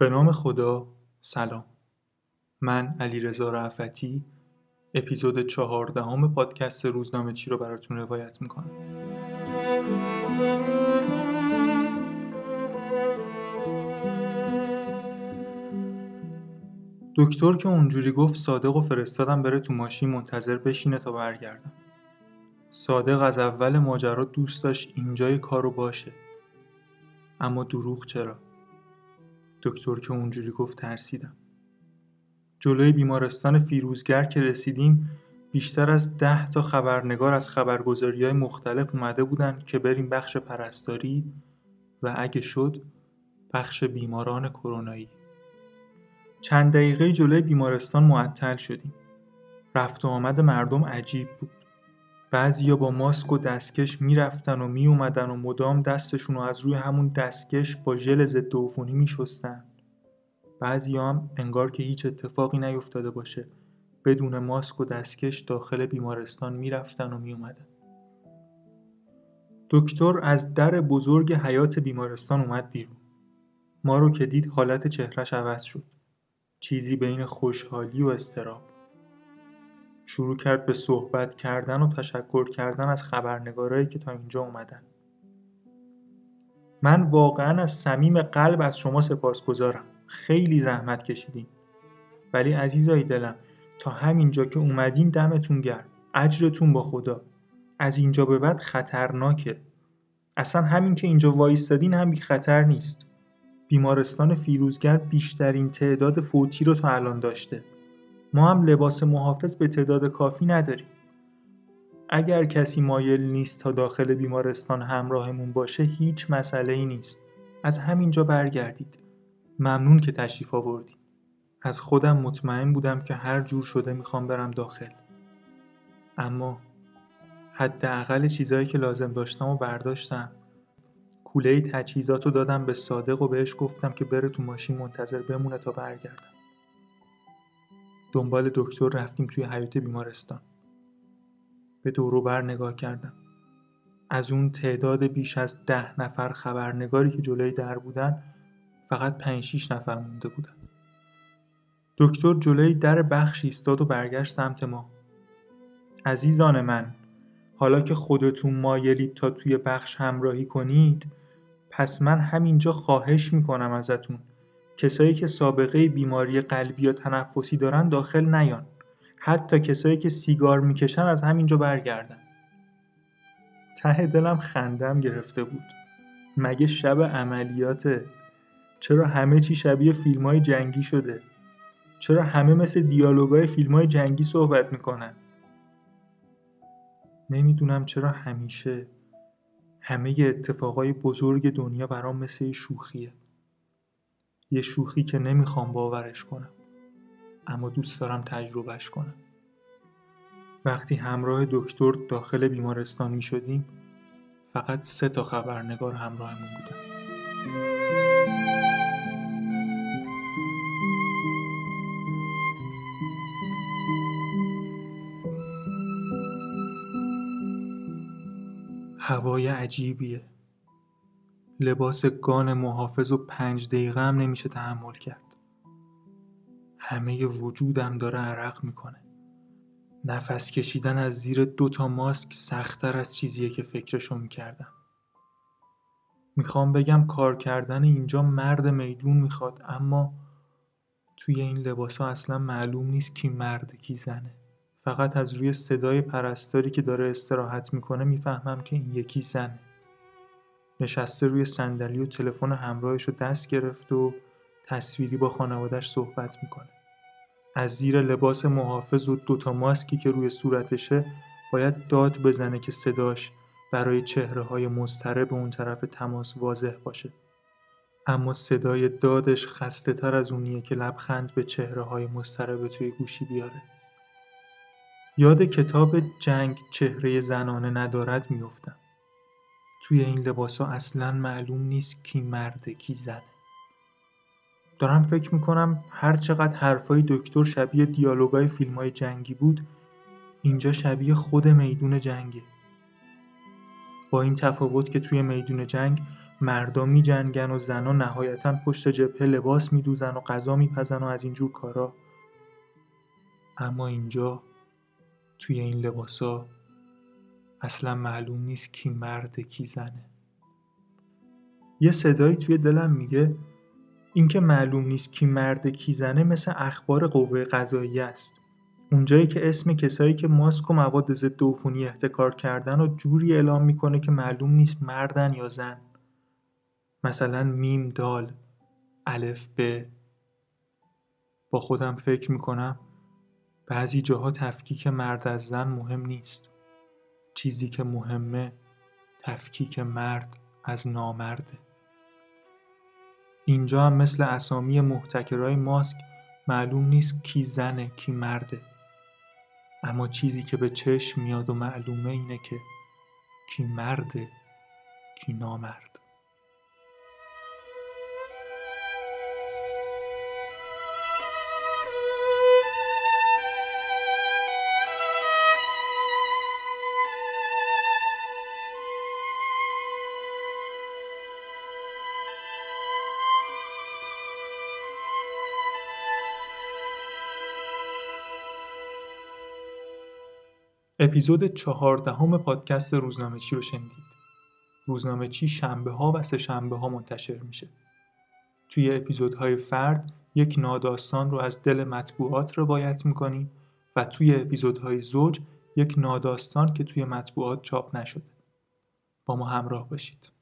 به نام خدا سلام. من علیرضا رعفتی اپیزود چهاردهم پادکست روزنامه چی رو براتون روایت می‌کنم. دکتر که اونجوری گفت صادق و فرستادم بره تو ماشین منتظر بشینه تا برگردم. صادق از اول ماجرا دوست داشت اینجای کارو باشه. اما دروغ چرا؟ دکتر که اونجوری گفت ترسیدم. جلوی بیمارستان فیروزگر که رسیدیم بیشتر از ده تا خبرنگار از خبرگزاری های مختلف اومده بودن که بریم بخش پرستاری و اگه شد بخش بیماران کرونایی. چند دقیقه جلوی بیمارستان معطل شدیم. رفت و آمد مردم عجیب بود. بعضیا با ماسک و دستکش می‌رفتن و میومدن و مدام دستشون رو از روی همون دستکش با ژل ضد عفونی میشستن. بعضیا هم انگار که هیچ اتفاقی نیفتاده باشه. بدون ماسک و دستکش داخل بیمارستان می‌رفتن و میومدن دکتر از در بزرگ حیات بیمارستان اومد بیرون. ما رو که دید حالت چهرش عوض شد. چیزی بین خوشحالی و استراب. شروع کرد به صحبت کردن و تشکر کردن از خبرنگارایی که تا اینجا اومدن. من واقعا از صمیم قلب از شما سپاسگزارم. خیلی زحمت کشیدین. ولی عزیزای دلم تا همینجا که اومدین دمتون گرم. اجرتون با خدا. از اینجا به بعد خطرناکه. اصلا همین که اینجا وایستادین هم بی خطر نیست. بیمارستان فیروزگر بیشترین تعداد فوتی رو تا الان داشته. ما هم لباس محافظ به تعداد کافی نداریم. اگر کسی مایل نیست تا داخل بیمارستان همراهمون باشه هیچ مسئله ای نیست. از همینجا برگردید. ممنون که تشریف آوردید از خودم مطمئن بودم که هر جور شده می‌خوام برم داخل. اما حداقل چیزایی که لازم داشتم و برداشتم. کوله تجهیزات رو دادم به صادق و بهش گفتم که بره تو ماشین منتظر بمونه تا برگردم. دنبال دکتر رفتیم توی حیات بیمارستان. به بر نگاه کردم. از اون تعداد بیش از ده نفر خبرنگاری که جلوی در بودن فقط پنج شیش نفر مونده بودن. دکتر جلوی در بخش ایستاد و برگشت سمت ما. عزیزان من حالا که خودتون مایلید تا توی بخش همراهی کنید پس من همینجا خواهش می‌کنم ازتون کسایی که سابقه بیماری قلبی یا تنفسی دارن داخل نیان. حتی کسایی که سیگار می‌کشن از همینجا برگردن. ته دلم خندم گرفته بود. مگه شب عملیاته؟ چرا همه چی شبیه فیلم های جنگی شده؟ چرا همه مثل دیالوگای فیلم های جنگی صحبت می‌کنن؟ نمی‌دونم چرا همیشه همه اتفاقای بزرگ دنیا برام مثل شوخیه. یه شوخی که نمی‌خوام باورش کنم. اما دوست دارم تجربهش کنم. وقتی همراه دکتر داخل بیمارستان می شدیم فقط سه تا خبرنگار همراهمون بودن. هوای عجیبیه. لباس گان محافظ و پنج دقیقه هم نمیشه تحمل کرد. همه وجودم داره عرق می‌کنه. نفس کشیدن از زیر دو تا ماسک سختتر از چیزیه که فکرشو می‌کردم. می‌خوام بگم کار کردن اینجا مرد میدون می‌خواد اما توی این لباس ها اصلا معلوم نیست کی مرد کی زنه. فقط از روی صدای پرستاری که داره استراحت می‌کنه می‌فهمم که این یکی زنه. نشسته روی صندلی و تلفن همراهش رو دست گرفت و تصویری با خانوادش صحبت می‌کنه. از زیر لباس محافظ و دوتا ماسکی که روی صورتشه باید داد بزنه که صداش برای چهره های مضطرب اون طرف تماس واضح باشه. اما صدای دادش خسته تر از اونیه که لبخند به چهره های مضطرب توی گوشی بیاره. یاد کتاب جنگ چهره زنانه ندارد میفتم توی این لباسا اصلا معلوم نیست کی مرده کی زنه دارم فکر می‌کنم هر چقدر حرفای دکتر شبیه دیالوگای فیلم های جنگی بود اینجا شبیه خود میدون جنگه. با این تفاوت که توی میدون جنگ مردا می جنگن و زنا نهایتا پشت جبهه لباس می دوزن و غذا می پزن و از اینجور کارا. اما اینجا توی این لباسا اصلا معلوم نیست کی مرد کی زنه. یه صدایی توی دلم میگه اینکه معلوم نیست کی مرد کی زنه مثل اخبار قوه قضایی است. اونجایی که اسم کسایی که ماسک و مواد ضد عفونی احتکار کردن و جوری اعلام می‌کنه که معلوم نیست مردن یا زن. مثلا میم دال الف ب. با خودم فکر می‌کنم بعضی جاها تفکیک مرد از زن مهم نیست. چیزی که مهمه تفکیک مرد از نامرده. اینجا هم مثل اسامی محتکرای ماسک معلوم نیست کی زنه کی مرده. اما چیزی که به چشم میاد و معلومه اینه که کی مرده کی نامرد. اپیزود چهاردهم پادکست روزنامه چی رو شنیدید. روزنامه چی شنبه ها و سه شنبه ها منتشر میشه. توی اپیزودهای فرد یک ناداستان رو از دل مطبوعات روایت می‌کنیم و توی اپیزودهای زوج یک ناداستان که توی مطبوعات چاپ نشده. با ما همراه باشید.